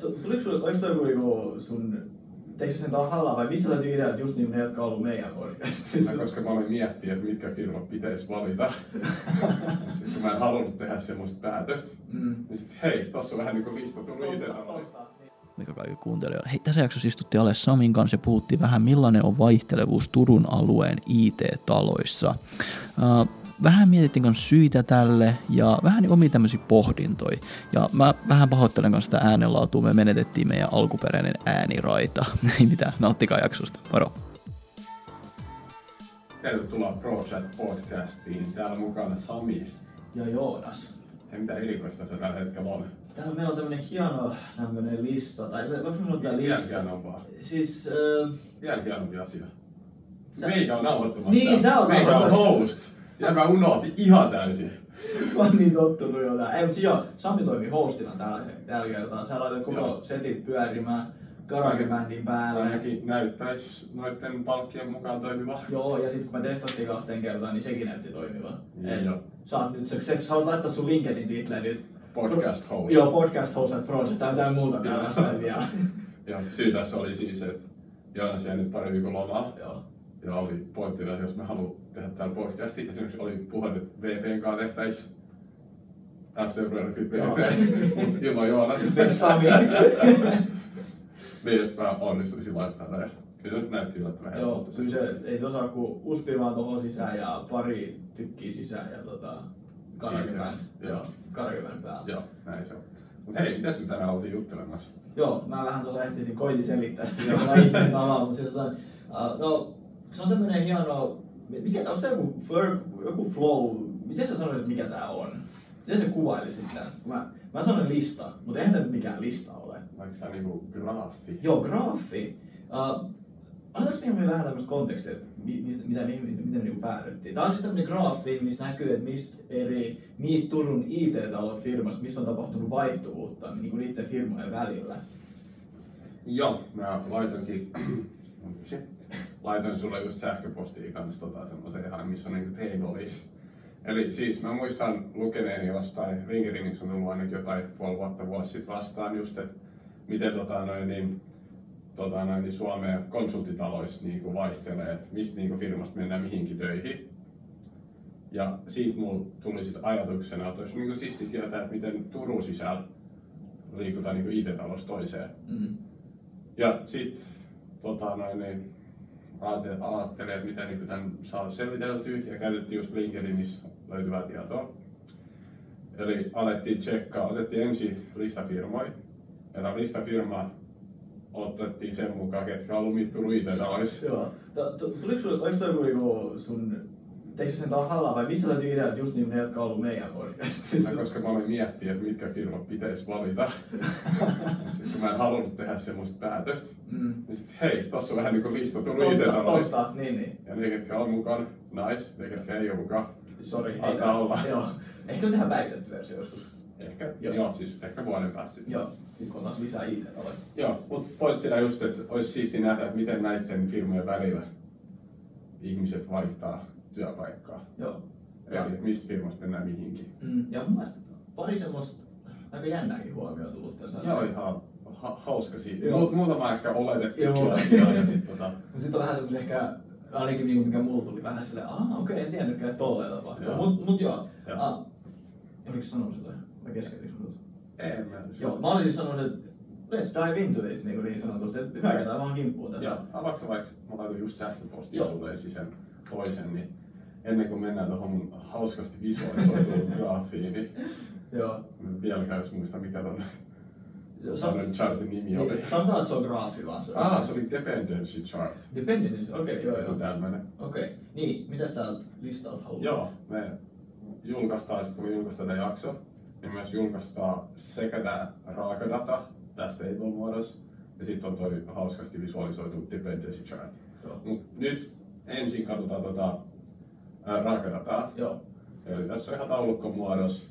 tuliko sulle, oliko toi niinku sun, teikö sen tahalla vai mistä löytyi idea, että just niin ne, jotka on ollut meidän podcastissa? Koska mä olin miettinyt, että mitkä firmat pitäisi valita. sitten kun mä en halunnut tehdä semmoista päätöstä, Mm. niin sitten hei, tossa on vähän niin kuin lista tullut itse. mikä kaikki kuuntelijoille. Hei, tässä jaksossa istuttiin alle Samin kanssa ja puhuttiin vähän millainen on vaihtelevuus Turun alueen IT-taloissa. Uh, vähän mietittiin kanssa syitä tälle ja vähän omia tämmöisiä pohdintoja. Ja mä vähän pahoittelen kanssa sitä äänenlaatua, me menetettiin meidän alkuperäinen ääniraita. Ei mitään, nauttikaa jaksosta. Moro! Tervetuloa ProChat podcastiin. Täällä mukana Sami. Ja Joonas. Hei, mitä erikoista se tällä hetkellä on? Täällä meillä on tämmönen hieno tämmönen lista, tai voiko sanoa tää Vielä lista? hienompaa. Siis, äh, Vielä hienompi asia. Sä- Meikä on nauhoittamassa. Niin, sä oot Meikä on host. Ja mä unohdin ihan täysin. mä oon niin tottunut jo tää. Ei, mutta joo, Sami toimii hostina tällä, tällä kertaa. Sä laitat koko Joo. setit pyörimään GarageBandin päälle. Ainakin näyttäisi noiden palkkien mukaan toimiva. Joo, ja sitten kun me testattiin kahteen kertaan, niin sekin näytti toimivan. Joo. Sä oot nyt success, sä haluat laittaa sun LinkedIn titleen nyt. Podcast host. Joo, podcast host at project, tai jotain muuta tällaista vielä. Ja syy tässä oli siis, että Joonas jäi nyt pari viikon lomaa. Joo. Ja oli pointtina, että jos me haluamme tehdä täällä podcastin, esimerkiksi oli puhe, että VPn kanssa tehtäisiin Afterburner Joo. VP, ilman Joonas. Sami. niin, että mä onnistuisin laittaa ja kyllä se näytti yllättävän Joo, kyllä se ei tosiaan kuin uspi vaan tohon sisään ja pari tykkiä sisään ja tota, GarageBand. Joo. Joo, GarageBand päällä. Joo, näin se on. Mut hei, mitäs me tänään oltiin juttelemassa? Joo, mä vähän tuossa ehtisin, koitin selittää sitä ihmeen tavalla, mutta siis tota, uh, no, se on tämmönen hieno, mikä tää, onko tää joku, joku flow, miten sä sanoisit, mikä tää on? Miten sä kuvailisit tän? Mä, mä sanoin lista, mutta eihän tää nyt mikään lista ole. Vaikka tää niinku graafi. Joo, graafi. Uh, Annetaanko meidän vähän tämmöistä kontekstia, että mi, mi, mitä, mi, miten me niinku päädyttiin? Tämä on siis tämmöinen graafi, missä näkyy, että mistä eri niitä Turun IT-talon firmasta, missä on tapahtunut vaihtuvuutta niin kuin niiden firmojen välillä. Joo, mä anteeksi. laitoin sulle just sähköpostiin kanssa tota semmoisen ihan, missä on niinku tables. Eli siis mä muistan lukeneeni jostain, LinkedInissa on tullut ainakin jotain puoli vuotta vuosi sitten vastaan just, että miten tota noin, niin, tota noin, niin Suomen konsulttitaloissa niinku vaihtelee, että mistä niinku firmasta mennään mihinkin töihin. Ja siitä mulla tuli sitten ajatuksena, että olisi niinku siisti tietää, että miten Turun sisällä liikutaan niinku IT-talosta toiseen. Mm. Ja sit tota noin, niin, ajattelin, että miten niin tämän saa selviteltyä ja käytettiin just LinkedInissä löytyvää tietoa. Eli alettiin tsekkaa, otettiin ensin listafirmoja. Ja tämä listafirma otettiin sen mukaan, ketkä on ollut mittu IT-taloissa. Joo. Tuliko sulle, oliko niinku sun, teikö sen tahalla vai mistä löytyi idea, että just niin ne, jotka on ollut meidän podcastissa? Koska mä olin miettinyt, että mitkä firmat pitäisi valita. Sitten kun mä en halunnut tehdä semmoista päätöstä, Mm. niin sitten hei, tossa on vähän niin kuin lista tullut IT-taloista. totta, niin niin. Ja ne, ketkä on mukaan, nice. Ne, ketkä ei ole mukaan, Sori. ei tää- olla. Joo. Ehkä me tehdään päivitetty versio joskus. Ehkä, Joo. joo. siis ehkä vuoden päästä sitten. Joo. Sitten kun on taas lisää IT-taloja. Joo, mutta pointtina just, että olisi siisti nähdä, että miten näiden firmojen välillä ihmiset vaihtaa työpaikkaa. Joo. Ja, Eli mistä firmasta mennään mihinkin. mm, ja mun mielestä pari semmoista aika jännääkin huomioon tullut tässä. Joo, ihan ha- hauska siitä. Joo. Mu- muutama ehkä oletettukin Joo. ja sitten tota, Mutta sitten on vähän semmoisia ehkä, ainakin niinku mikä mulla tuli vähän silleen, aah okei, okay, en tiennytkään, että tolleen tapahtuu. Mut, mut joo, Joo. Ah, oliko sanoa sille? Vai keskeytinkö mut? en mä Joo, mä olin siis sanonut, että let's dive into this, niin, kuin niin sanotusti, että hyökätään vaan kimppuun tätä. Joo, avaatko vaikka, mä laitan just sähköpostia sulle sen toisen, niin ennen kuin mennään tuohon hauskasti visualisoituun graafiin, niin Joo. vieläkään jos muista mikä ton Sa- Sanon chartin nimi oli. Niin, sanotaan, että se on graafi vaan. Se. Ah, se oli dependency chart. Dependence, okei, okay, joo joo. tämmönen. Okei, okay. niin, mitäs täältä listalta haluat? Joo, me julkaistaan, kun me julkaistaan tämä jakso, niin myös julkaistaan sekä tämä raakadata tässä table-muodossa, ja sitten on toi hauskasti visualisoitu dependency chart. Joo. Mut nyt ensin katsotaan tota raakadataa. Joo. Eli tässä on ihan taulukkomuodossa.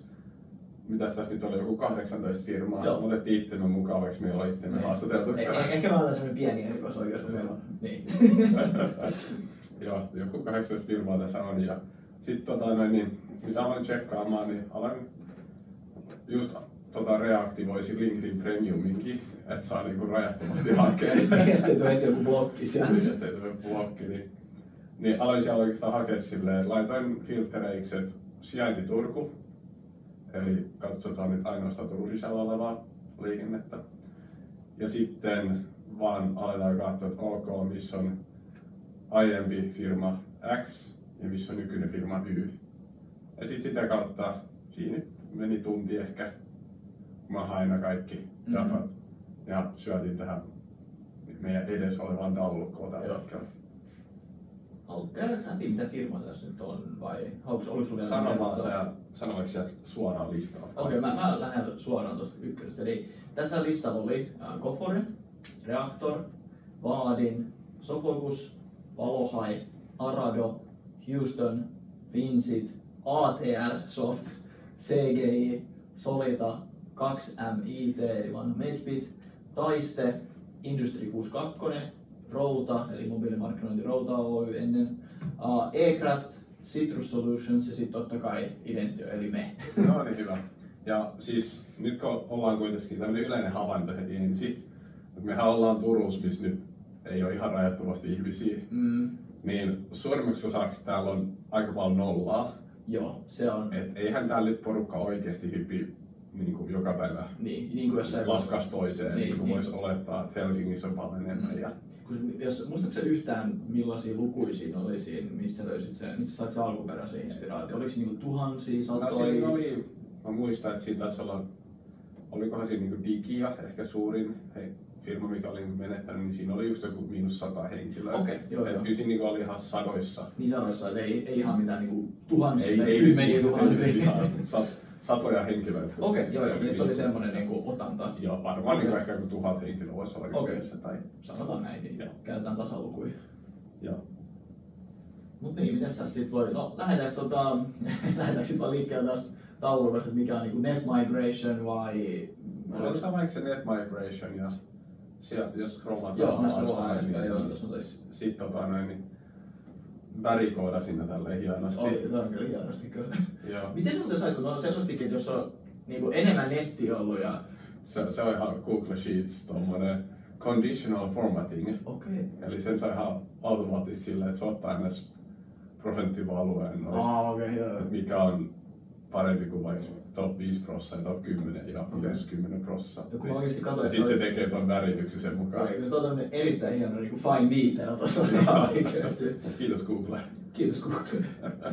Mitäs tässä nyt oli, joku 18 firmaa. Joo. Me otettiin itsemme mukaan, vaikka me ei olla itsemme Niin. haastateltu. Eh- eh- Ehkä mä otan semmonen pieni erikois oikeus, kun meillä on. Niin. Joo, joku 18 firmaa tässä on. Ja sitten tota, noin, niin, mitä aloin tsekkaamaan, niin aloin just tota, reaktivoisi LinkedIn Premiuminkin, että saa niinku rajattomasti hakea. Ettei tuo heti joku blokki sieltä. Ettei tule blokki, niin, niin aloin siellä oikeastaan hakea silleen, että laitoin filtereiksi, että sijainti Turku, eli katsotaan nyt ainoastaan Turun sisällä olevaa liikennettä. Ja sitten vaan aletaan katsoa, että ok, missä on aiempi firma X ja missä on nykyinen firma Y. Ja sitten sitä kautta siinä meni tunti ehkä, kun mä hain kaikki Mhm. datat ja syötin tähän meidän edessä olevaan taulukkoon tällä hetkellä. Haluatko käydä läpi, mitä firma tässä nyt on, vai haluatko, oliko sulla Sano vaan sä ja sano vaikka sieltä suoraan listaa. Okei, mä, mä lähden suoraan tuosta ykkösestä. Eli tässä listalla oli äh, Gofore, Reaktor, Vaadin, Sofocus, Valohai, Arado, Houston, Vincit, ATR Soft, CGI, Solita, 2MIT eli vanha Medbit, Taiste, Industry 62, Routa eli mobiilimarkkinointi Routa Oy ennen, uh, Ecraft, Citrus Solutions ja sitten totta kai Identio eli me. No niin, hyvä. Ja siis nyt kun ollaan kuitenkin tämmöinen yleinen havainto heti ensin, että mehän ollaan Turussa, missä nyt ei ole ihan rajattomasti ihmisiä, Mm, niin suurimmaksi osaksi täällä on aika paljon nollaa. joo, se on Et eihän täällä nyt porukka oikeasti hyppi niin kuin joka päivä niin, niin kuin jossain laskas toiseen, Niin, niin, kuin niin. voisi olettaa, että Helsingissä on paljon enemmän. Mm. Ja, Kun, se- jos, muistatko yhtään millaisia lukuja siinä oli siinä, missä löysit sen, missä sait se alkuperäisen inspiraatio? Oliko se niinku tuhansia, no satoja? siinä oli, mä muistan, että siinä taisi olla, olikohan siinä niin Digia, ehkä suurin he, firma, mikä oli niin menettänyt, niin siinä oli just joku miinus sata henkilöä. Okei, joo, Et joo. kyllä siinä niin oli ihan sadoissa. Niin sanoissa, että ei, ei ihan mitään niinku tuhansia Ei, tai ei, kymmeniä tuhansia. ihan sat, satoja henkilöitä. Okei, joo, joo, niin se oli semmoinen niinku otanta. Joo, varmaan niin ehkä joku tuhat henkilöä voisi olla Okei. yhteensä. Tai, Sanotaan näin, niin Joo. käytetään tasalukuja. joo. Mut niin, miten tässä sitten voi, no lähdetäänkö tota, lähdetäänkö sitten vaan liikkeelle tästä taulukosta, että mikä on niinku net migration vai... Onko tämä vaikka se net migration ja siellä, jos scrollataan Joo, scrollaan alaspäin, joo, niin jos on tois. Sitten tota noin, niin värikooda sinne tälleen hienosti. Oli, tämä on kyllä hienosti kyllä. Joo. Miten muuten sai, kun on että jos on niinku enemmän netti ollut ja... Se, se on ihan Google Sheets tommonen conditional formatting. Okei. Eli sen saa ihan automaattisesti silleen, että se ottaa aina prosenttivalueen noista, okei, joo. että mikä on parempi kuin vaikka top 5 prosenttia, top 10 ja yleensä 10 prosenttia. Ja kun mä oikeesti katsoin, Ja että sit se oli- tekee ton värityksen sen mukaan. Okei, kun se on tämmönen erittäin hieno niinku fine detail tuossa ihan oikeesti. Kiitos Google. Kiitos Google.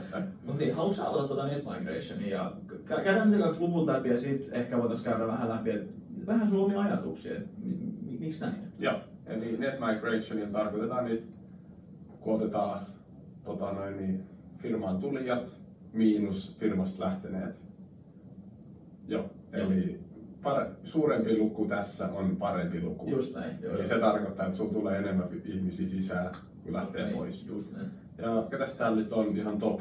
Mut niin, haluatko sä aloittaa tuota net migrationia ja kä- käydään nyt kaksi luvut läpi ja sit ehkä voitaisiin käydä vähän läpi, että vähän sun omia ajatuksia, miksi näin? Joo, eli net migrationilla tarkoitetaan nyt, kun otetaan tota noin, niin, firmaan tulijat miinus firmasta lähteneet. Joo, eli pare, suurempi luku tässä on parempi luku. Just näin. Joo, Eli joo. se tarkoittaa, että sulla tulee enemmän ihmisiä sisään kuin lähtee Niin, pois. Just näin. Ja ketäs täällä nyt on ihan top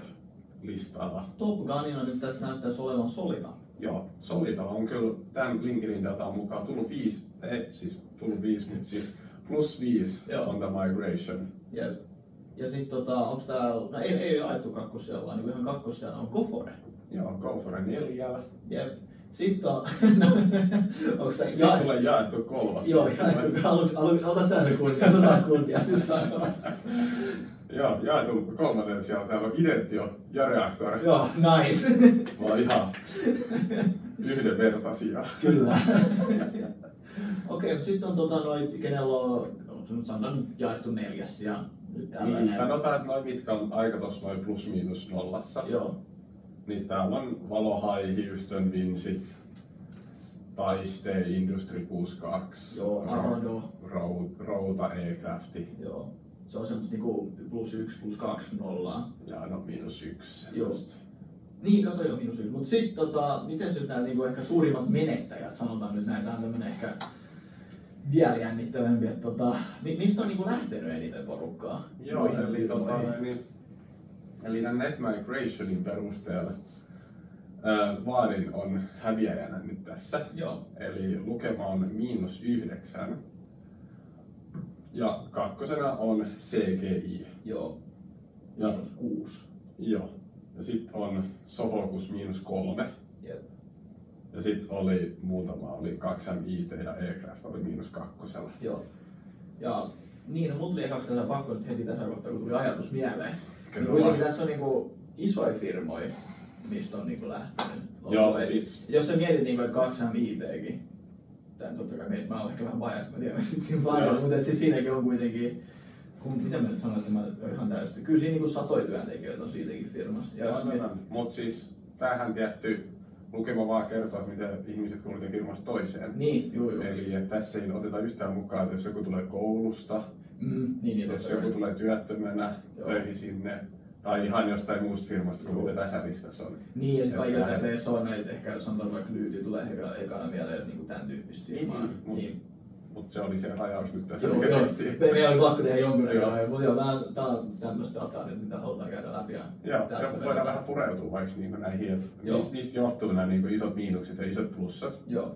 listalla? Top Gunilla nyt tässä näyttäisi olevan Solita. Joo, Solita on kyllä tämän LinkedIn datan mukaan tullut viisi, ei siis tullut viisi, mutta siis plus viisi Joo. on tämä migration. Ja, ja sitten tota, onks täällä, no ei, ei ajettu kakkosella, vaan niin ihan kakkosella on Gofore. Joo, go for a neljällä. Jep. Sitten on, no, onks tää, Sitten tulee jaettu kolmas. Joo, jaettu, alu, alu, ota sä se kunnia, sä saat kunnia. Joo, jaettu kolmannen siellä. Täällä on Identio ja Reaktor. Joo, nice. Mä oon ihan yhdenvertaisia. Kyllä. Okei, mutta sitten on tota noit, kenellä on, onko sanotaan jaettu neljäs ja. Niin, sanotaan, että noin mitkä on aika tossa noin plus miinus nollassa. Joo, Niin täällä on Valohai, Houston, Vincit, Taiste, Industry 62, Joo, Arado. Rou- Routa, E-Crafti joo. Se on semmoista niinku plus yksi, plus kaksi nollaa. ja no miinus yksi. Just. Niin, kato jo miinus yksi. Mutta sitten tota, miten nyt nämä niinku ehkä suurimmat menettäjät, sanotaan nyt näin, tämä on tämmönen ehkä vielä jännittävämpi, että tota, mi- mistä on niinku lähtenyt eniten porukkaa? Joo, Muihin eli, tota, niin, eli tämän net migrationin perusteella ää, Vaadin on häviäjänä nyt tässä. Joo, Eli lukema on miinus yhdeksän. Ja kakkosena on CGI. joo. Ja- Miinus kuusi. Joo. Ja sitten on Sofocus miinus kolme. Ja sitten oli muutama, oli 2MIT ja Aircraft oli miinus kakkosella. Joo. Ja niin, no mut tuli ekaksi tässä pakko nyt heti tässä kohtaa, kun tuli ajatus mieleen. Niin Kyllä. kuitenkin tässä on niinku isoja firmoja, mistä on niinku lähtenyt. Joo, Eli siis- Jos sä mietit niinku, että 2MITkin, Tää totta kai me- mä oon ehkä vähän biased, mä tiedän sitten Joo. mutta et siis siinäkin on kuitenkin, kun, mitä mä nyt sanoin, että mä ihan täysin. Kyllä siinä niinku satoja työntekijöitä on siitäkin firmasta. Ja jos mietit, Mutta siis tämähän tietty lukema vaan kertoo, että miten ihmiset kulkee firmasta toiseen. niin, juu, juu. Eli että tässä ei oteta yhtään mukaan, että jos joku tulee koulusta, Mm, niin, niin, jos joku tulee työttömänä Joo. töihin sinne, tai ihan jostain muusta firmasta kuin Joo. mitä tässä listassa on. Niin, ja sitten kaikilla lähdet- tässä ei se on, että ehkä jos sanotaan vaikka lyyti tulee ekana, vielä että niinku tämän tyyppistä firmaa. Mm, mut- niin. Mutta se oli se rajaus nyt tässä, Joo, mikä tehtiin. Me, meidän oli pakko tehdä jonkun aikaa, mutta joo, mä, tää on tämmöistä dataa nyt, mitä halutaan käydä läpi. Ja Joo, ja voidaan vedetään. vähän pureutua vaikka niin näihin, että Joo. mistä johtuu nämä niin isot miinukset ja isot plussat. Joo,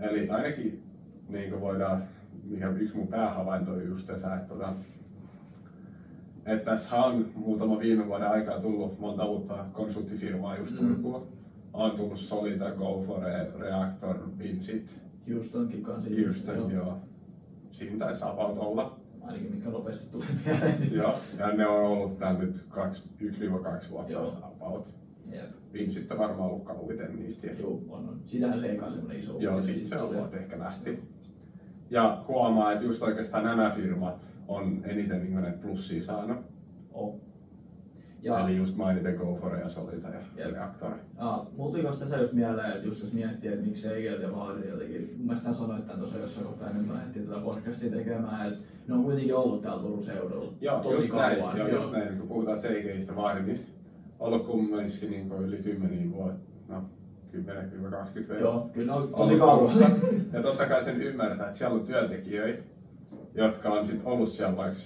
Eli ainakin niin voidaan, mikä yksi mun päähavainto on just tässä, että, tota, että tässä on muutama viime vuoden aikaa tullut monta uutta konsulttifirmaa just Mm. Turkuun. On tullut Solita, GoFore, Reactor, Vincit, Houstonkin kanssa. Houston, joo. Siinä taisi about olla. Ainakin mitkä nopeasti tulee mieleen. Joo, ja ne on ollut täällä nyt kaksi, 1-2 vuotta Joo. about. Jep. Vincit on varmaan ollut kauiten niistä. Joo, on, on. Sitähän se ei kanssa semmoinen iso Joo, siis se on vuotta ehkä lähti. Ja huomaa, että just oikeastaan nämä firmat on eniten niin plussia saanut. Oh. Ja. Ja, Eli just mainiten GoFore ja Solita ja Jep. Reactor. ja mulla kanssa tässä just mieleen, että just jos miettii, että miksi ei ja vaadi jotenkin, mun mielestä sä sanoit tämän tuossa jossain kohtaa ennen kuin lähdettiin tätä podcastia tekemään, että ne on kuitenkin ollut täällä Turun seudulla Joo, tosi just kauan. näin, joo, just näin, kun puhutaan CGistä vaadimista. Ollut kumminkin niin yli 10 vuotta, no 10-20 vielä. Joo, kyllä on tosi kauan. Ja totta kai sen ymmärtää, että siellä on työntekijöitä, jotka on sit ollut siellä vaikka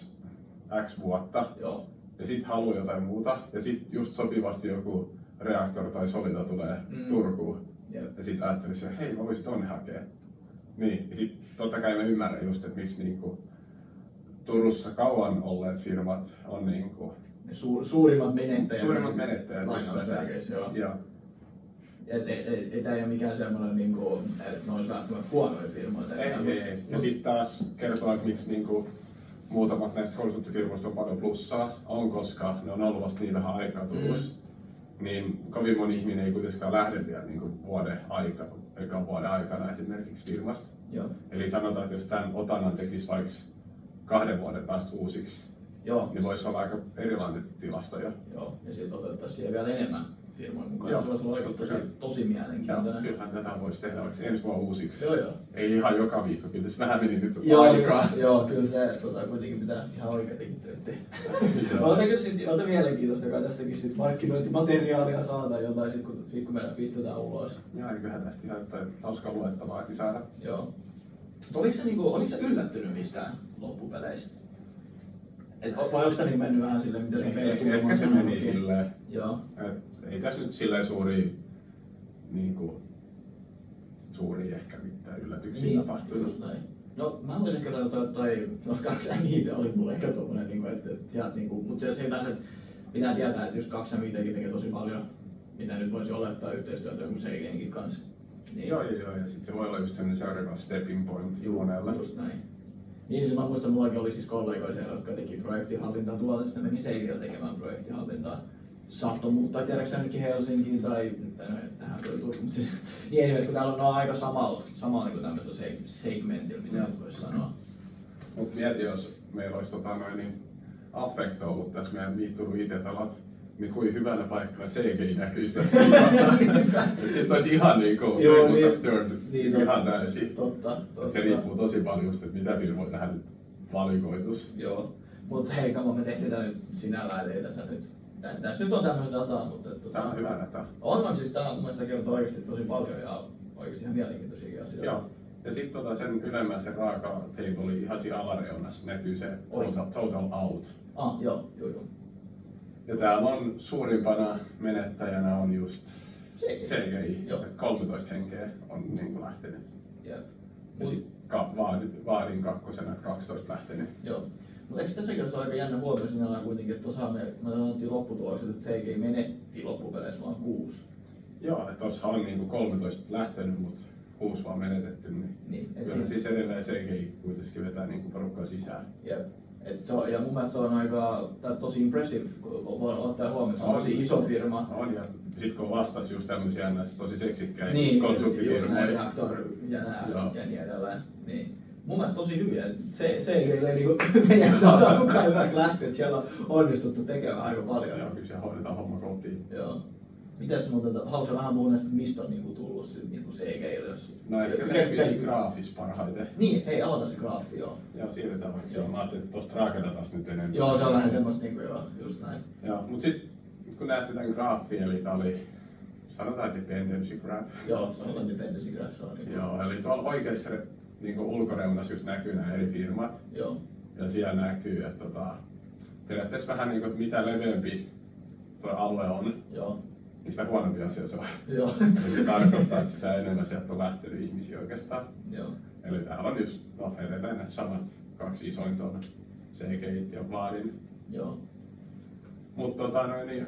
X vuotta, Joo, ja sitten haluaa jotain muuta, ja sitten just sopivasti joku reaktor tai solita tulee Mm. Turkuun, jep. ja sitten ajattelisi, että hei mä voisin tonne hakea. Niin, ja sitten totta kai mä ymmärrän just, että miksi niinku Turussa kauan olleet firmat on niinku suur, suurimmat menettäjät. suurimmat menettäjät. Lainausmerkeissä, joo. Joo. Et, et, et, et, ei ole mikään semmoinen, niin kuin, että ne olisi välttämättä huonoja firmoja. Ei, ei, ei. Ja sitten taas kertoo, että miksi niinku muutamat näistä konsulttifirmoista on paljon plussaa, on koska ne on ollut vasta niin vähän aikaa Turussa. Niin kovin moni ihminen ei kuitenkaan lähde vielä niinku vuoden aikana, ekan vuoden aikana esimerkiksi firmasta. Joo, Eli sanotaan, että jos tämän otannan tekisi vaikka kahden vuoden päästä uusiksi, joo, niin voisi olla aika erilainen tilasto jo. joo. ja sitten otettaisiin vielä enemmän firmoja mukaan. Joo, Se voisi olla oikeasti tosi, tosi Ja mielenkiintoinen. kyllähän tätä voisi tehdä vaikka ensi vuonna uusiksi. Joo, joo. Ei ihan joka viikko, kyllä tässä vähän meni nyt Joo, aikaa. joo, kyllä se tota, kuitenkin pitää ihan oikeitakin työtä tehdä. Joo. Ota kyllä siis ota mielenkiintoista, kai tästäkin sit markkinointimateriaalia saada jotain, sit kun, sit kun meidän pistetään ulos. Joo, kyllähän tästä ihan jotain hauskaa luettavaakin saada. Joo. Oliko se, niinku, oliko se yllättynyt mistään loppupeleissä? Et, vai onko tämä niinku mennyt vähän silleen, mitä se Facebook ehkä, on ehkä se meni silleen, Joo. että ei tässä nyt silleen suuri, niin kuin, suuri ehkä mitään yllätyksiä Niin, tapahtunut. näin. No mä voisin ehkä sanoa, että toi, no kaksi niitä oli mulle ehkä tommonen, niinku, että, että sieltä, niinku, mutta se, se taas, että pitää tietää, että just kaksi viitekin tekee tosi paljon, mitä nyt voisi olettaa yhteistyötä jonkun Seigenkin kanssa. Niin, Joo, joo, joo, ja sitten se voi olla just sellainen seuraava stepping point monella. Just näin. Niin siis mä muistan, mullakin oli siis kollegoita jotka teki projektihallintaa tuolla, sitten ne meni Seiviöllä tekemään projektihallintaa. Saattoi muuttaa, tiedätkö sä nytkin Helsinkiin tai tähän tuli Turku, mutta siis niin anyway, kun täällä on, aika samalla, samalla niin tämmöisellä seg- segmentillä, mitä nyt voisi sanoa. Mutta mieti, jos meillä olisi tota, noin, niin affekto ollut tässä meidän Viitturu IT-talot, niin kuin hyvänä paikkana CGI näkyisi tässä. Sitten olisi ihan niin kuin Joo, tables niin. turned Niin, ihan totta. täysin. Totta, totta. Se riippuu tosi paljon just, että mitä firmoja tähän nyt valikoitus. Joo. Mutta hei, kamo, me tehtiin tää nyt sinällään, ei tässä nyt, tää, tässä nyt on tämmöistä dataa, mutta että, Tämä on hyvä data. on, on siis on mun mielestä kertoo oikeasti tosi paljon ja oikeasti ihan mielenkiintoisia asioita. Joo. Ja sitten tota sen ylemmän se raaka table ihan siinä alareunassa näkyy se total, total out. Ah, joo, joo, joo. Ja täällä on suurimpana menettäjänä on just CGI. Että 13 henkeä on niin kuin lähtenyt. Jep. Ja sitten ka- vaadin, vaadin kakkosena, että 12 lähtenyt. Joo. Mutta eikö tässäkin ole aika jännä huomio sinällään kuitenkin, että tuossa me, me sanottiin lopputulokset, että CGI menetti loppupeleissä vain kuusi Joo, että tuossa on niinku 13 lähtenyt, mutta kuusi vaan menetetty, niin, Niin, et kyllä siis edelleen CGI kuitenkin vetää niinku porukkaa sisään. Jep. Et se on, ja mun mielestä se on aika tai tosi impressive, kun voi ottaa huomioon, se on On. tosi iso firma. On, ja sit kun vastas just tämmösiä näistä tosi seksikkäitä Niin, just näin, konsulttifirmoja. reaktor ja nää Joo. ja niin edelleen. Niin. Mun mielestä tosi hyviä. Se, se ei ole niinku meidän dataa mukaan hyvät lähtee, että siellä on onnistuttu tekemään aika paljon. Joo, kyllä siellä hoidetaan homma kotiin. Joo. Mitäs muuta, haluatko vähän puhua näistä, että mistä on niinku tullut sit niinku CGI, jos... No ehkä se piti graafis parhaiten. Niin, hei, aloita se graafi, joo. Joo, siirrytään vaikka siihen. Mä ajattelin, että tosta rakennetaan nyt enemmän. Joo, se on vähän semmoista niinku joo, just näin. Joo, mut sit kun näette tän graafin, eli tää oli, sanotaan dependency graph. Joo, se on dependency graph, se on niinku... Joo, eli tuolla oikeassa niin ulkoreunassa just näkyy nämä eri firmat. Joo. Ja siellä näkyy, että tota, periaatteessa vähän niin kuin, että mitä leveämpi tuo alue on, Joo. niin sitä huonompi asia se on. Joo. Se tarkoittaa, että sitä enemmän sieltä on lähtenyt ihmisiä oikeastaan. Joo. Eli täällä on just, no edelleen ne samat kaksi isointa on CGI ja Vladin. Joo. Mutta tota, noin, niin,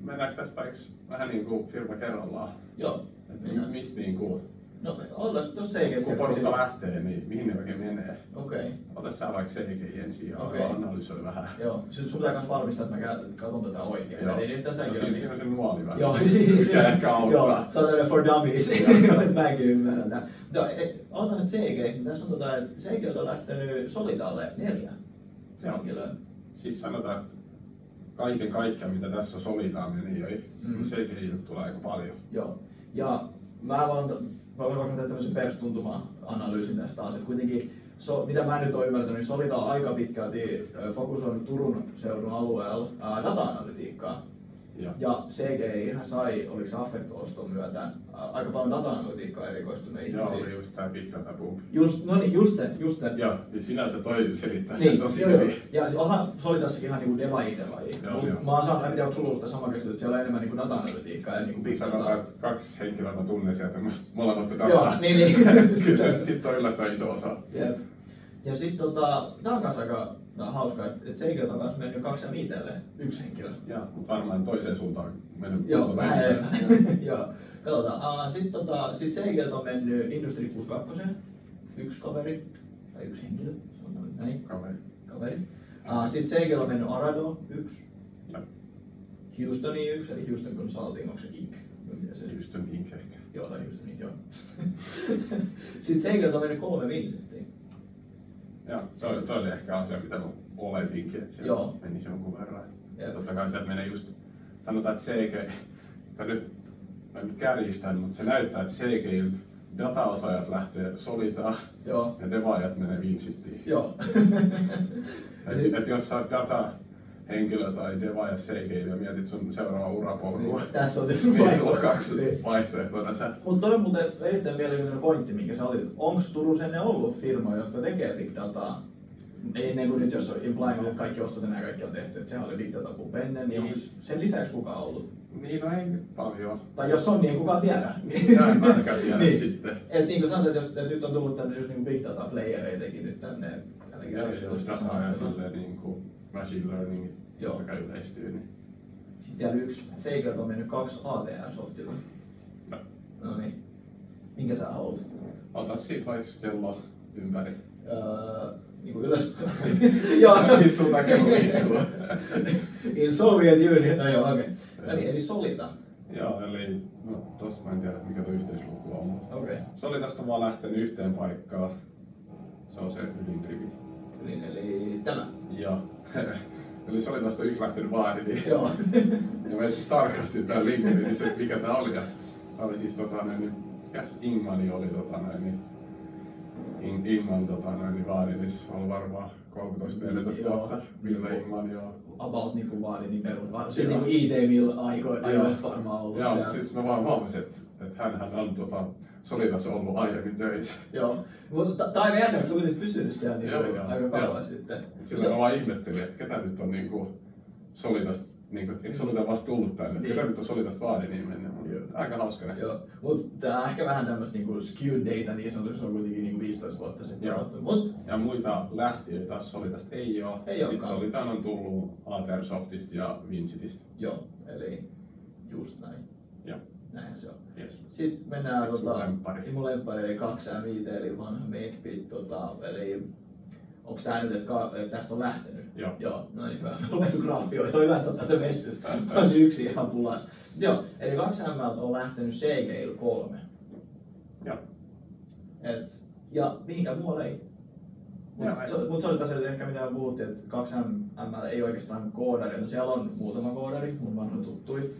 mennäänkö vaikka vähän niin kuin firma kerrallaan? Joo. Et Mennään. mistä niin kuin, No, otas tuossa CG. kun porukka lähtee, niin mihin ne oikein menee? Okei. Okay. Ota sä vaikka CGI ensin ja Okei. analysoi vähän. Joo. Sun sun pitää kans varmistaa, että mä katson tätä oikein. Joo. Eli nyt tässä No, on siinä, siinä on se nuoli vähän. Joo, mikä siis, ehkä auttaa. Joo, se on tämmönen for dummies. Mäkin ymmärrän tämän. Joo, e- aloitan nyt CG. niin Tässä on tota, että CG on lähtenyt Solidalle neljä Joo. henkilöä. Siis sanotaan, että kaiken kaikkiaan mitä tässä solitaan meni, niin Mm. mm. CGI tulee aika paljon. Joo. Ja mä voin, vaikka tehdä tämmöisen perustuntuma-analyysin tästä taas, että kuitenkin so, mitä mä nyt oon ymmärtänyt, niin Solita on aika pitkälti fokusoinut Turun seudun alueella data-analytiikkaa. Ja, Ja CGI ihan sai, oliko se Affect-oston myötä, ää, aika paljon data-analytiikkaa erikoistuneita joo, ihmisiä. oli just tää Big Data Boom. Just, no niin, just se, just se. Joo, niin sinänsä toi selittää sen Niin, tosi joo, joo. hyvin. Ja se onhan Solitassakin ihan niinku devai devai. Joo, Mut joo. Mä oon saanut, en tiedä onko sulla ollut sama käsitys, että siellä on enemmän niinku data-analytiikkaa ja niinku big data. että kaksi henkilöä mä tunnen sieltä, molemmat on Joo, dataa. niin, niin. Kyllä se sitten on yllättävän iso osa. Jep. Ja sitten tota, tää on kans aika no, hauska, että et Seikiltä on mennyt kaksi ja viitelle yksi henkilö. Ja, mutta varmaan toiseen suuntaan mennyt. Joo, vähän. Joo. Katsotaan. Uh, sitten tota, sit Seikiltä on mennyt Industry 62, yksi kaveri, tai yksi henkilö, sanotaan näin, Kaveri. kaveri. Uh, sitten Seikiltä on mennyt Arado, yksi. Ja Houstoni yksi, eli Houston Consulting, onko se Inc? Se Houston Inc. ehkä. Joo, tai Houstonin, joo. sitten Seikiltä on mennyt kolme Vincenttiä. Joo, se oli, toi oli ehkä asia, mitä mä oletinkin, että siellä Joo. menisi jonkun verran. Ja totta kai sieltä menee just, sanotaan, että CG, tai nyt, mä nyt kärjistän, mutta se näyttää, että CGiltä dataosaajat lähtee solitaan Joo. ja devaajat menee Vincittiin. Joo. Et, et jos sä oot data henkilö tai devaaja CG ja mietit sun seuraavaa urapolkua, Niin, Tässä on tietysti niin sulla on kaksi Niin. vaihtoehtoa tässä. Mutta toi on muuten erittäin mielenkiintoinen pointti, minkä sä otit. Onko Turussa ennen ollut firmoja, jotka tekee big dataa? Ennen kuin nyt, jos on implying, että kaikki ostot ja nämä kaikki on tehty, että sehän oli big data boom ennen, niin Niin. onko sen lisäksi kukaan ollut? Niin, no ei paljon. Tai jos on, niin ei kukaan tiedä. Mä en mäkään tiedä Niin. sitten. Et niin kuin sanoit, että, jos, että nyt on tullut tämmöisiä just niin big data playereitakin nyt tänne. Ja ja sanottuna. silleen niin kuin machine learning Joo. kai yleistyy, niin Sitten vielä yksi. Seikiltä on mennyt kaksi ATR-softilla. no, No niin. Minkä sä haluat? ota siitä vaikka kello ympäri. Öö, niin kuin ylös. Joo. Mihin suuntaan kello liikkuu? In Soviet Union. No joo, okei. Okay. No niin, eli Solita. Joo, eli no, tossa mä en tiedä mikä tuo yhteisluku on, mutta Okei. Okay. se oli tästä vaan lähtenyt yhteen paikkaan. Se on se ydinrivi. Eli, eli tämä. Ja eli se oli tästä yksi lähtenyt vaari, niin Joo. ja mä siis tarkastin tämän linkin, niin se mikä tää oli. Ja tää oli siis tota noin, niin, mikäs Ingmani oli tota noin, niin In, Ingman tota noin, niin niin se on varmaan 13-14 Joo. vuotta. Ville Ingman, joo. About niinku vaan niin perun. Siinä Joo. niinku IT-mill aikoina ajoista varmaan ollut Joo, siis mä vaan huomasin, että, että hänhän on tota, Solitas ollut aiemmin töissä. Joo. Mutta on aika jännä, että se on kuitenkin pysynyt siellä niinku Joo, joo. aika kauan Joo. sitten. Sillä mä vaan ihmettelin, että ketä nyt on niinku Solitasta, niinku, että eikö Solita vasta tullut tänne, että ketä nyt on Solitasta vaari niin. Joo. Aika hauska nähdä. Joo, mutta tää on ehkä vähän tämmöistä niinku skewed data niin sanotusti, se on kuitenkin niinku 15 vuotta sitten Joo. Mut Ja muita lähtiöitä taas Solitasta ei ole. Ei Sitten. Solitaan on tullut ATR Softista ja Vincitistä. joo, eli just näin. Joo. Näinhän se on. Yes. Sitten mennään Sun tota, lemppari. mun lemppari eli 2 M5 eli vanha Makebit, tota, eli onks tää nyt, että, että tästä on lähtenyt? Joo. Joo, no niin hyvä. Oli sun graffi, se on hyvä, että sä oot tässä messissä. Mä olisin yksi ihan pulas. Joo, eli 2 M on lähtenyt Seagail 3. Joo. Et, ja mihinkään muualle ei. Mutta se, mut se oli ehkä mitä puhuttiin, että 2 M ei oikeastaan koodari. No siellä on muutama koodari, mun vanha tuttui.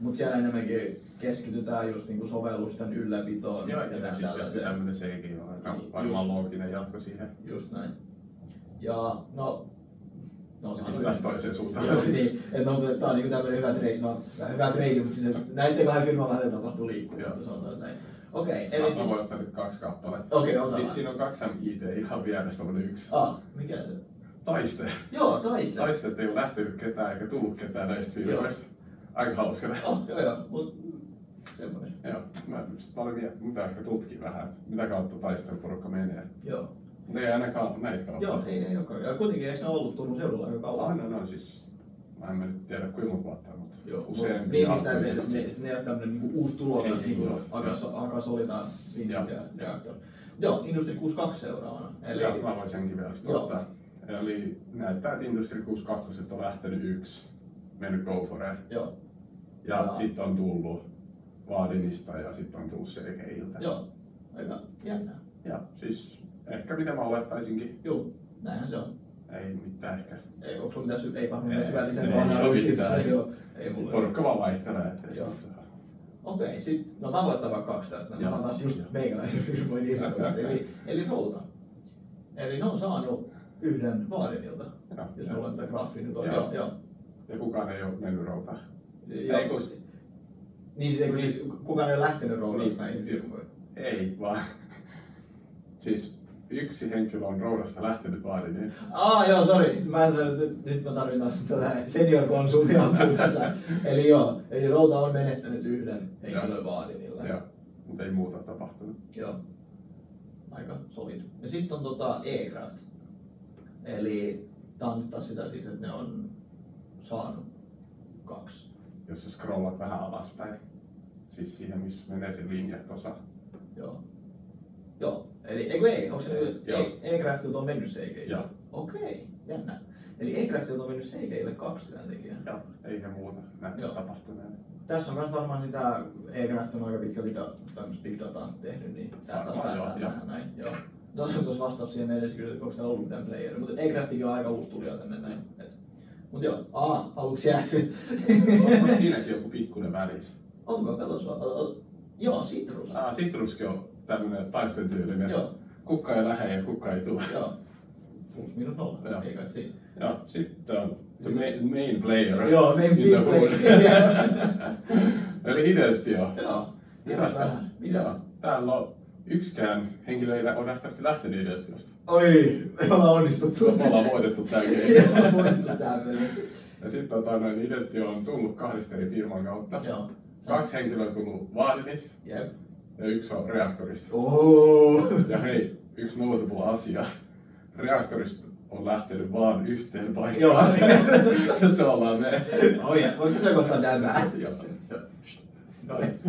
Mutta siellä enemmänkin keskitytään just niinku sovellusten ylläpitoon Joo, ja ja sitten tällaiseen. tämmönen sekin on aika Niin, varmaan looginen jatko siihen. Just näin. Ja no... No, Sitten on taas toiseen suuntaan. Joo, niin, että no, tää on niinku tämmönen hyvä treidi, no, hyvä treidi, mutta siis et näiden kahden firman välillä tapahtuu liikkuvuutta, Joo. sanotaan näin. Okei, Mä, eli mä voin ottaa nyt kaksi kappaletta. Okei, ota Si- siinä on kaksi MIT ihan vieressä tämmönen yksi. ah, mikä se? Taiste. Joo, taiste. Taisteet ei ole lähtenyt ketään eikä tullut ketään näistä firmoista. Aika hauska. Oh, joo, joo, mut semmonen. Joo, mä, olin miettinyt, mitä ehkä tutkin vähän, että mitä kautta taisteluporukka menee. Joo. Mutta ei ainakaan näitä kautta. Joo, ei, ei olekaan. Ja kuitenkin eikö se ollut Turun seudulla aika kauan? Aina no, siis, mä en mä nyt tiedä kuinka monta vuotta, mutta Joo, useampi. Niin, mistä ne, ne, ne on tämmönen niinku uusi tulokas, Ei, niinku Joo. reaktor. Joo, Industry 62 seuraavana. Eli, Joo, mä voin senkin vielä sitten Joo. ottaa. Eli näyttää, että Industry 62 on lähtenyt yksi, mennyt Go for it. joo, Ja Joo. sitten on tullut Vaadinista ja sitten on tullut Sergeiltä. joo, aika jännää. Ja siis ehkä mitä mä olettaisinkin, Joo, näinhän se on. ei mitään ehkä. Ei, onko sulla mitään, sy- ei varmaan Ei, syvällisempää ei analyysiä tässä, joo. Ei mulla. Porukka vaan vaihtelee. Että Joo. Okei, sit, no mä voin ottaa vaikka kaksi tästä, mä otan taas just meikäläisen firmoin isokoista, eli, eli Routa. Eli ne on saanut yhden vaadinilta, jos joo. mulla on tämä graffi nyt on. Joo. Joo. Ja kukaan ei ole mennyt routaan. Ei kun, Niin siis, eikö siis kukaan ei ole lähtenyt roudasta Niin. näihin firmoihin? ei vaan. siis yksi henkilö on roudasta lähtenyt Vaadiniin. Aa joo, sori. Mä en, nyt, nyt mä tarvin taas tätä senior konsultin apua tässä. eli joo, eli Routa on menettänyt yhden henkilön vaadinilla. Joo, mutta ei muuta tapahtunut. Joo. Aika solid. Ja sitten on tota E-Craft. Eli tää on nyt taas sitä siis, että ne on saanut kaksi. Jos sä scrollat vähän alaspäin, siis siihen missä menee se linja tuossa. Joo. Joo. Eli eikö ei? Onko se nyt. E- E-Craftilta on mennyt Seigeille? Joo. Okei, jännä. Eli E-Craftilta on mennyt Seigeille kaksi työntekijää. Joo, eikä muuta Joo. tapahtuneen. Tässä on myös varmaan sitä, E-Craft on aika pitkälti da, tämmöistä big dataa tehnyt, niin tästä taas päästään joo, tähän näin. Joo. Tuossa on tuossa vastaus siihen edes kyllä, että onko täällä ollut mitään playeria, mutta E-Craftikin on aika uusi tulija tänne näin. Et. Mut joo, aa, aluksi jää sit. On siinäkin joku pikkuinen välis. Onko, katos vaan. Joo, Citrus. Ah, Citruskin on tämmönen taisten tyylinen, että Joo. kukka ei lähde ja kukka ei tule. Joo. Plus minus nolla, Joo. ei kai siinä. Joo, sitten on the main, main player. Joo, main player. Eli Identio. Joo. Vähän. Mitä? Joo. Täällä on yksikään henkilö ei ole nähtävästi lähtenyt Identiosta. Oi, me ollaan onnistuttu. Me ollaan voitettu tää peli. Ja sitten tota, noin Identio on tullut kahdesta eri firman kautta. Joo. Kaksi henkilöä on tullut Vaadinista Jep. ja yksi on Reaktorista. Ooo. Ja hei, yksi notable asia. Reaktorista on lähtenyt vaan yhteen paikkaan. Joo. se ollaan me. Oi, voisiko se kohtaa dämää? Joo. Noin.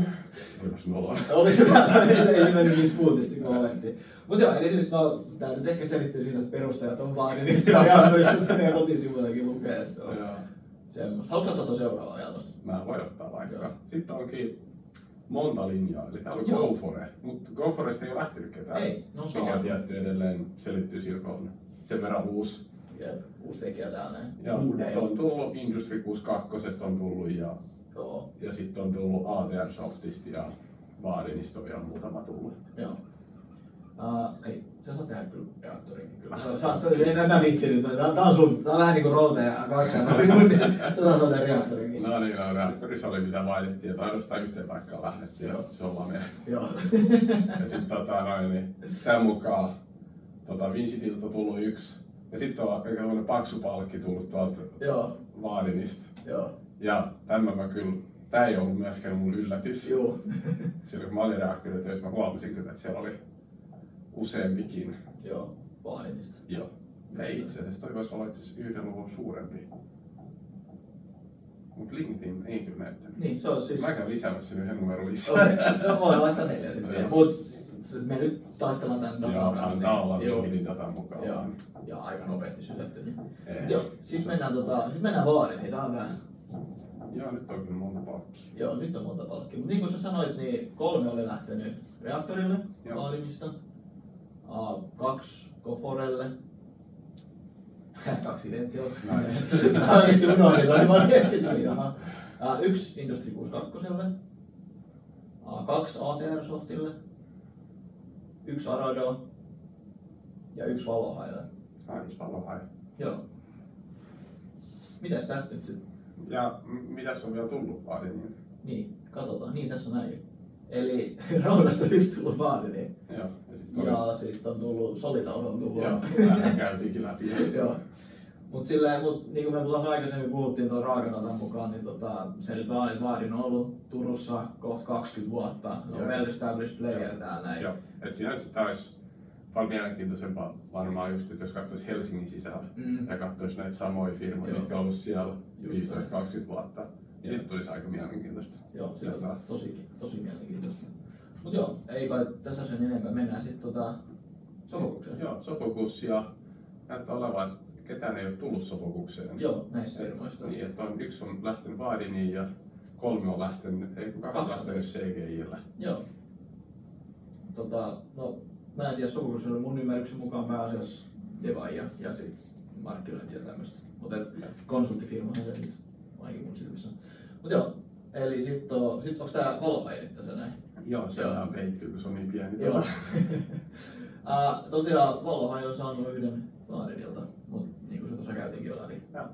Olipas noloa. Oli se vähän, se ei mennyt niin smoothisti kuin olettiin. Mutta joo, eli siis no, tää nyt ehkä selittyy siinä, että perustajat on vaan niistä ajatukista, meidän kotisivuillakin lukee, että se on Joo. semmoista. Haluatko ottaa tuon seuraavaa ajatusta? Mä voin ottaa vaikka. Sitten onkin monta linjaa. Eli täällä on Joo. GoFore, mutta GoForesta ei ole lähtenyt ketään. Ei, ne on Mikä saatu. tietty edelleen selittyy sillä, kun on sen verran uusi. Jep, uusi tekijä täällä näin. Ja on tullut Industry 62 on tullut ja, Joo, ja sitten on tullut ATR Softista ja on vielä muutama tullut. joo. Uh, ei, sä saat tehdä kyllä reaktorinkin kyllä. Sä, sä, sä, en mä viitti nyt. Tää, tää on sun, tää on vähän niinku Route ja kaksia. Sä saat tehdä reaktorinkin. No niin, no, reaktorissa oli mitä vaihdettiin, että ainoastaan yhteen paikkaan lähdettiin Joo. se on vaan meidän. Joo. Ja sitten tota, noin, niin, tämän mukaan tota, Vincitilta on tullut yksi. Ja sitten on aika paksu palkki tullut tuolta Joo, Vaadinista. joo. Ja tämän mä kyllä, tää ei ollut myöskään mun yllätys. Joo. Silloin kun mä olin reaktoritöissä, mä huomasin kyllä, että siellä oli useampikin. Joo, Vaadinista. Joo. Ei itse asiassa, toi voisi olla itse yhden luvun suurempi. Mutta LinkedIn ei kyllä näyttänyt. Niin, se on siis... Mä käyn lisäämässä sen yhden numeron lisää. Okei, no voi laittaa neljä nyt siihen. Joo. Mut me nyt taistellaan tämän Joo, datan kanssa. antaa olla Joo. LinkedIn datan mukaan. Joo, ja aika nopeasti sysätty. Niin. Joo, sit mennään, tota, sit mennään vaariin, niin tää on tää. Joo, nyt on kyllä monta palkkia. Joo, nyt on monta palkkia. Mutta niin kuin sä sanoit, niin kolme oli lähtenyt reaktorille Joo. vaarimista. Uh, kaksi Goforelle. kaksi. Nice. Mä oikeesti unohdin toi, ihan. Uh, yksi Industry 62. Uh, kaksi ATR Softille. Yksi Arado. Ja yksi Valohaille. Sainis valohai. Joo. Mitäs tästä nyt sitten? Ja m- mitäs on vielä tullut vaadi niin? Katsotaan. Niin, tässä on näin. Eli Roudasta yksi tullut vaari, niin Joo. Ja sitten on tullut, Solitaus on tullut. Joo, käytiinkin läpi. Joo. Mut silleen, mut niin kuin me tuossa aikaisemmin puhuttiin tuon raakanatan mukaan, niin tota, se nyt vaan, että Vaadin on ollut Turussa kohta 20 vuotta. Ne on well established player täällä näin. Joo, et sinänsä olisi paljon mielenkiintoisempaa varmaan just, että jos katsoisi Helsingin sisällä Mm. ja katsoisi näitä samoja firmoja, Joo. mitkä on ollut siellä Just 15-20 vuotta, niin sitten tulisi aika mielenkiintoista. Joo, se on Sieltä. tosi, tosi mielenkiintoista. Mut joo, ei kai tässä sen enempää. Mennään sitten tota Sofokukseen. Joo, Sofokuksia näyttää olevan, että ketään ei ole tullut Sofokukseen. Joo, näistä firmoista. Niin, että on, yksi on lähtenyt Vaadiniin ja kolme on lähtenyt, ei kun kaksi, Kaksi lähtenyt CGIlle. Joo. Tota, no, mä en tiedä, Sofokuksen oli mun ymmärryksen mukaan pääasiassa devaajia ja sit markkinointia ja tämmöistä. Mutta konsulttifirmahan se nyt ainakin mun silmissä. Mut joo, eli sit, on, sit onks tää Valhai nyt tässä näin? Joo, se on peittyy, kun se on niin pieni. Joo. uh, tosiaan Valhai on saanut yhden Vaarinilta, mutta niin kuin se tuossa käytiinkin jo läpi. Joo.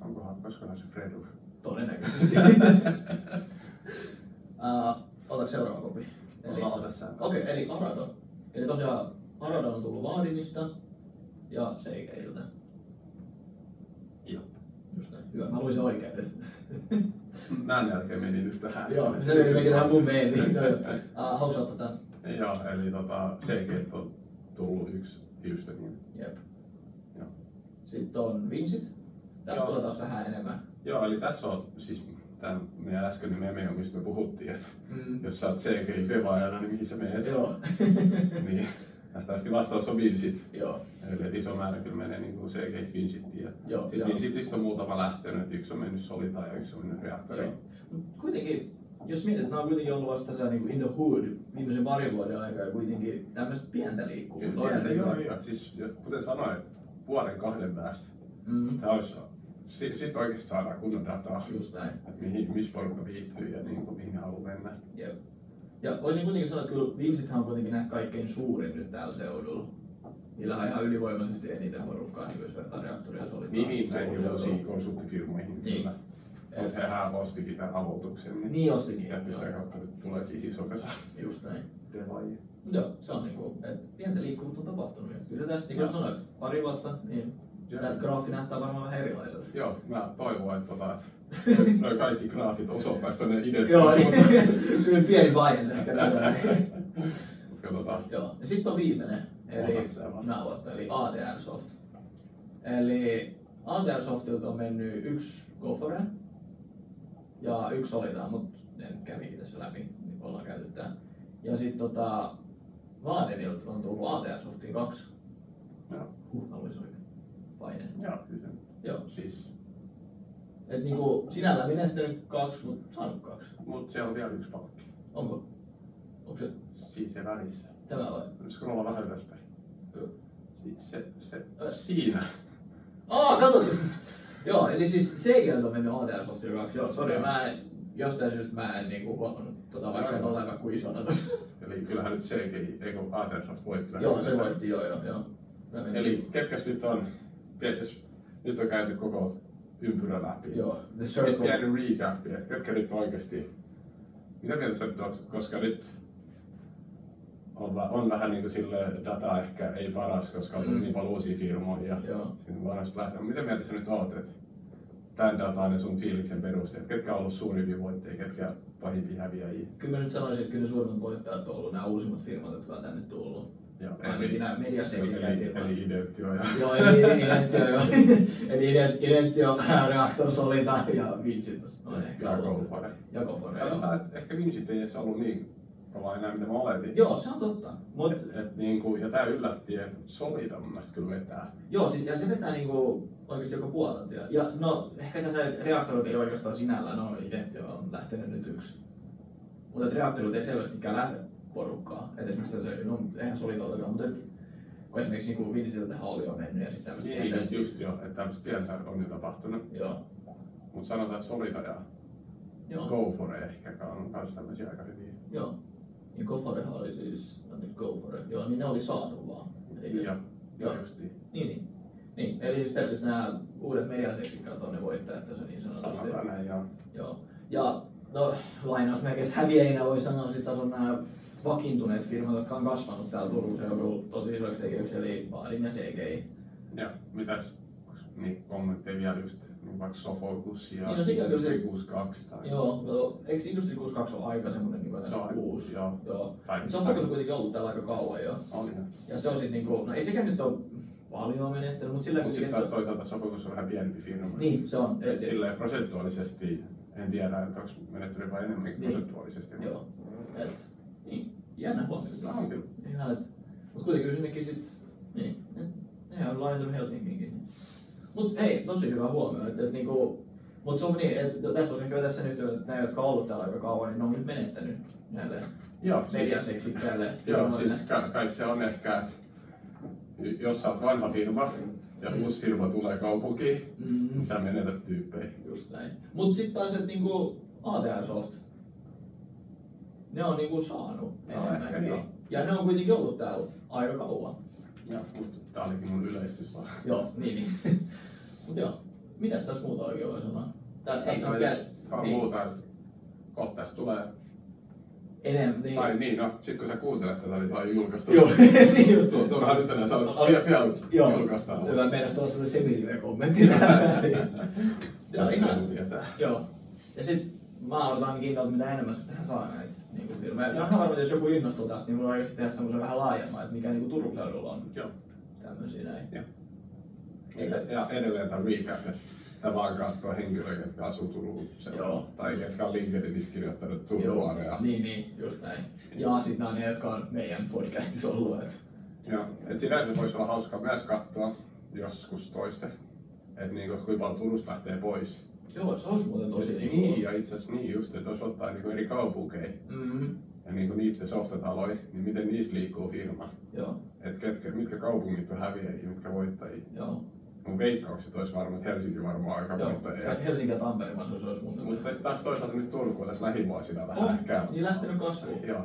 Onkohan, koska se Fredu? Todennäköisesti. uh, otatko seuraava kopi? Eli. Okei, okay, eli Arado. Eli tosiaan Arado on tullut Vaadinista ja Seikeiltä. Joo. Just näin. Hyvä, mä luin oikein nyt. Näin jälkeen meni nyt tähän. Joo, se oli mekin tähän mun meemiin. Joo. uh, Haluatko ottaa tän? Joo, eli tota, CG on tullut yksi Houstoniin. Jep. Joo. Sitten on Vincit. Tästä tulee taas vähän enemmän. Joo, eli tässä on siis tämä meidän äskeinen meme, on, mistä me puhuttiin, että Mm. jos sä oot CG devaajana, niin mihin sä menet? Joo. niin, nähtävästi vastaus on Vincit. Joo. Eli iso määrä kyllä menee niin kuin CG Vincittiin. Ja Joo, siis joo. Vincitistä on muutama lähtenyt, että yksi on mennyt Solitaan ja yksi on mennyt Reaktoriin. Kuitenkin, jos mietit, että nämä on kuitenkin ollut vasta tässä niin in the hood viimeisen parin vuoden aikaa ja kuitenkin tämmöistä pientä liikkuu. Kyllä, pientä, joo, kuin- joo. Siis kuten sanoin, että vuoden kahden päästä Mm. tämä olisi, sitten sit oikeasti saadaan kunnon dataa, Just näin. että mihin, missä porukka viihtyy ja niin kuin, mihin ne haluaa mennä. Jep. Ja voisin kuitenkin sanoa, että kyllä Vincithän on kuitenkin näistä kaikkein suurin nyt täällä seudulla. Niillä on ihan ylivoimaisesti eniten porukkaa, niin kuin jos vertaa reaktoria ja solitaan. Niin, niin uusiin seudulla. konsulttifirmoihin Niin. kyllä. Mutta hehän ostikin tämän aloituksen, niin, Niin ostikin. ja sitä kautta nyt tuleekin iso kasa Just näin. devaajia. Joo, se on niinku, että pientä liikkuvuutta on tapahtunut. Et Kyllä tästä, niin kuin sanoit, pari vuotta, niin Joo. tämä graafi näyttää varmaan vähän erilaiselta. Joo, mä toivon, että, tota, että kaikki graafit osoittaisi tonne Joo, identiteettiin. niin. se oli pieni vaihe sen tota, Joo, ja sitten on viimeinen, eli aloitan, eli ATR Soft. Eli ATR Softilta on mennyt yksi Gofore ja yksi Solitaan, mutta ne nyt kävikin tässä läpi, niin ollaan käyty tää. Ja sitten tota, Vaadenilta on tullut ATR Softiin kaksi. joo, Huh, mä luin oikein. Paineet. joo, kyllä. Joo. Siis, Et niinku sinällään menettänyt kaksi, mutta saanut kaksi. mut siellä on vielä yksi palkki. Onko? Onko se Siis se välissä. tämä vai? Scrolla vähän ylöspäin. Joo. Siis se, se, Ö. siinä. Aa, kato se! Joo, eli siis CGL on mennyt ATR Softilla kaksi. Joo, sori, mä en, jostain syystä mä en niinku huomannut, tota, vaikka se on oleva kuin isona tossa. Eli kyllähän nyt CGI, eikö Atersoft voitti vähän Joo, se voitti, joo, joo, joo. Eli ketkäs nyt on, jos nyt on käyty koko ympyrä läpi. Joo, The Circle. pieni recap, että ketkä nyt oikeasti, mitä mieltä sä nyt oot, koska nyt on, on vähän niin kuin sille data ehkä ei paras, koska on Mm. niin paljon uusia firmoja ja Joo. sinne lähdetään. Mitä mieltä sä nyt oot, että tämän datan ja sun fiiliksen perusteella, ketkä on ollut suurimpia voittajia, ketkä pahimpia häviäjiä? Kyllä mä nyt sanoisin, että kyllä ne suurimmat voittajat on ollut nämä uusimmat firmat, jotka on tänne tullut. Joo, ainakin nämä mediaseksikkäät eli, firmat. eli Identio ja Joo, eli Identio, joo. eli Ident- Identio, Reactor Solita ja Vincit. No, ehkä ja. GoFore. Ja GoFore, joo. Sanotaan, että ehkä Vincit ei edes ollut niin kova enää, mitä mä oletin. Joo, se on totta. Mut, Et, et, niin kuin, ja tää yllätti, että Solita mun mielestä kyllä vetää. joo, siis, ja se vetää niinku oikeesti joka puolelta. Ja, ja no, ehkä tässä että reaktorit ei oikeastaan sinällään ole Identio on lähtenyt nyt yksi. Mutta reaktorit ei selvästikään lähde porukkaa. Et esimerkiksi se, no eihän Solitoltakaan, mutta et, kun esimerkiksi niinku Vincitiltä oli jo mennyt ja sitten tämmöistä Niin, niin just jo, että tämmöistä pientä on jo tapahtunut. Joo, Mutta sanotaan, että Solita ja joo. GoFore ehkä on myös tämmöisiä aika hyviä. Joo. Ja Goforehan oli siis, anteeksi Gofore, joo, niin ne oli saanut vaan. Ja, Joo. ja just niin. Niin, niin. Niin, eli siis periaatteessa nämä uudet mediaseksikkaat on ne voittajat tässä niin sanotusti. Sanotaan näin, joo. Joo. Ja no, lainausmerkeissä häviäjinä voi sanoa taas on nämä vakiintuneet firmat, jotka on kasvanut täällä Turun seudulla tosi isoiksi tekijöiksi, eli Vaadin ja CGI. Ja mitäs niin kommentteja vielä just niin vaikka Sofocus ja Niin, no se- Industry 62 tai... Joo, no, eikö Industry 62 ole aika semmoinen niin Se on aika uusi? joo. Joo. Mutta Sofocus on kuitenkin ollut täällä aika kauan jo. On jo. Ja se on sitten niinku, no ei sekään nyt ole paljon menettänyt, mutta sillä Mutta sitten kuitenkin, taas toisaalta Sofocus on vähän pienempi firma. Niin, se on. Et silleen prosentuaalisesti, en tiedä, että onko menettänyt vai enemmän Niin. prosentuaalisesti. joo. Et, niin, jännä huomio. On kyllä. Ihan, et, mut kuitenkin sinnekin sit, niin, ne- ne on laajentunut Helsinkiinkin. Mut hei, tosi hyvä huomio, että et, niinku, mut se on niin, että tässä on ehkä tässä nyt, että nämä, jotka on ollut täällä aika kauan, niin ne on nyt menettänyt näille Joo, siis, mediaseksikkäille joo, siis ka- kai se on ehkä, että jos sä oot vanha firma ja Mm. uusi firma tulee kaupunkiin, Mm, niin sä menetät tyyppejä. just näin. Mut sit taas, että niinku ATR Soft, ne on niinku saanut No, enemmänkin. joo. Ja ne on kuitenkin ollut täällä aika kauan. Joo, mutta tää olikin mun yleistys vaan. Joo, niin niin. Mut joo, mitäs tässä muuta oikein voi sanoa? Tää, tässä on käy... Vaan niin. muuta, kohta tästä tulee. Enemmän, niin. Tai niin, no, sit kun sä kuuntelet tätä, niin tää on julkaistu. Joo, niin just. Tuo, turhaa nyt enää sanoa, pian, pian Joo. julkaistaan. Hyvä, meidän tuossa sellainen semilive-kommentti tähän. Joo, ihan. Joo. Ja sit mä odotan ainakin innolla, mitä enemmän se tähän saa näitä niinku firmoja. Ja ihan varma, että jos joku innostuu tästä, niin mulla on oikeasti tehdä semmoisen vähän laajemman, että mikä niinku Turun seudulla on Joo. tämmösiä näin. Joo. Eikä, Ja edelleen tämän recap, tämä vaan katsoo henkilöitä, jotka asuu Turun seudulla. Joo. Tai jotka on LinkedInissä kirjoittanut Turun niin, niin, just näin. Ja sit nää on ne, jotka on meidän podcastissa ollut. Et. Joo. Et sinänsä voisi olla hauska myös katsoa joskus toiste. Että et kuinka paljon Turusta lähtee pois. Joo, se olisi muuten tosi niin, niinku... ja itse asiassa niin just, että jos ottaa niinku eri kaupunkeja Mm, ja niinku niiden softataloja, niin miten niistä liikkuu firma. joo, Et ketkä, mitkä kaupungit on häviäjiä, mitkä voittajia. joo. Mun veikkaukset olisi varmaan, että Helsinki varmaan aika joo. voittajia. Helsinki ja Tampere, sanoisin, se olisi mun Mutta sitten taas toisaalta nyt Turku on tässä lähivuosina vähän On, ehkä. niin lähtenyt kasvuun. Joo,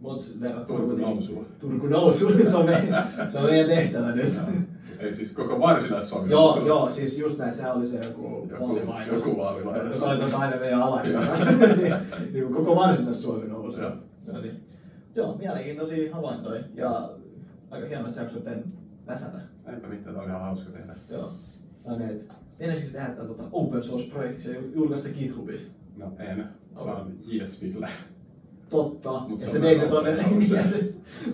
Mut verrattuna Turku nousuun. Turku nousu, se on meidän, se on meidän tehtävä nyt. Ei siis koko varsinais-Suomi joo, nousuun. joo, siis just näin, se oli se joku, Joku- vaalivainos. joku vaalivainos. Se oli tuossa aina meidän alakerrassa. niin kuin koko varsinais-Suomi nousu. Joo. No niin. Joo, mielenkiintoisia havaintoja ja aika hienoa, että sä jaksot tän väsätä. Eipä mitään, tää oli ihan hauska tehdä. Joo. No niin, että meinaisitko tehdä tämän tota, open source projektiksi ja julkaista GitHubista? No en. Tää on JSVille. Totta. Mut ja se on ne vähän tonne. ja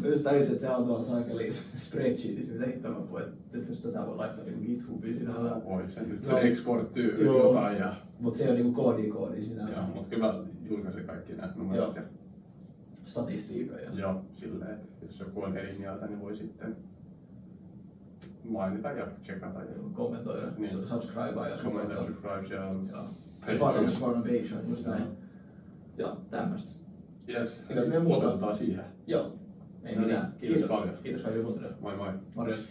Mä just tajusin, että se on tuolla saakeli spreadsheetissa, mitä hittoa mä voin, että jos tätä voi laittaa niinku GitHubiin sinä. Voi se nyt se exporttyy Joo. jotain ja... Mut se on niinku koodi koodi sinä. Joo, mut kyllä mä julkaisin kaikki nämä numerot ja... Statistiikan ja. Joo, silleen, että jos joku on eri mieltä, niin voi sitten mainita ja checkata ja kommentoida, Niin. niin. subscribea ja commenta, supportaa. subscribe ja... Joo. Page. On just näin. Joo, tämmöstä. Yes, Eikä me muuta. lopetetaan siihen. Joo. Ei No niin, mitään. kiitos paljon. Kiitos kaikille kuuntelijoille. Moi moi. Morjens.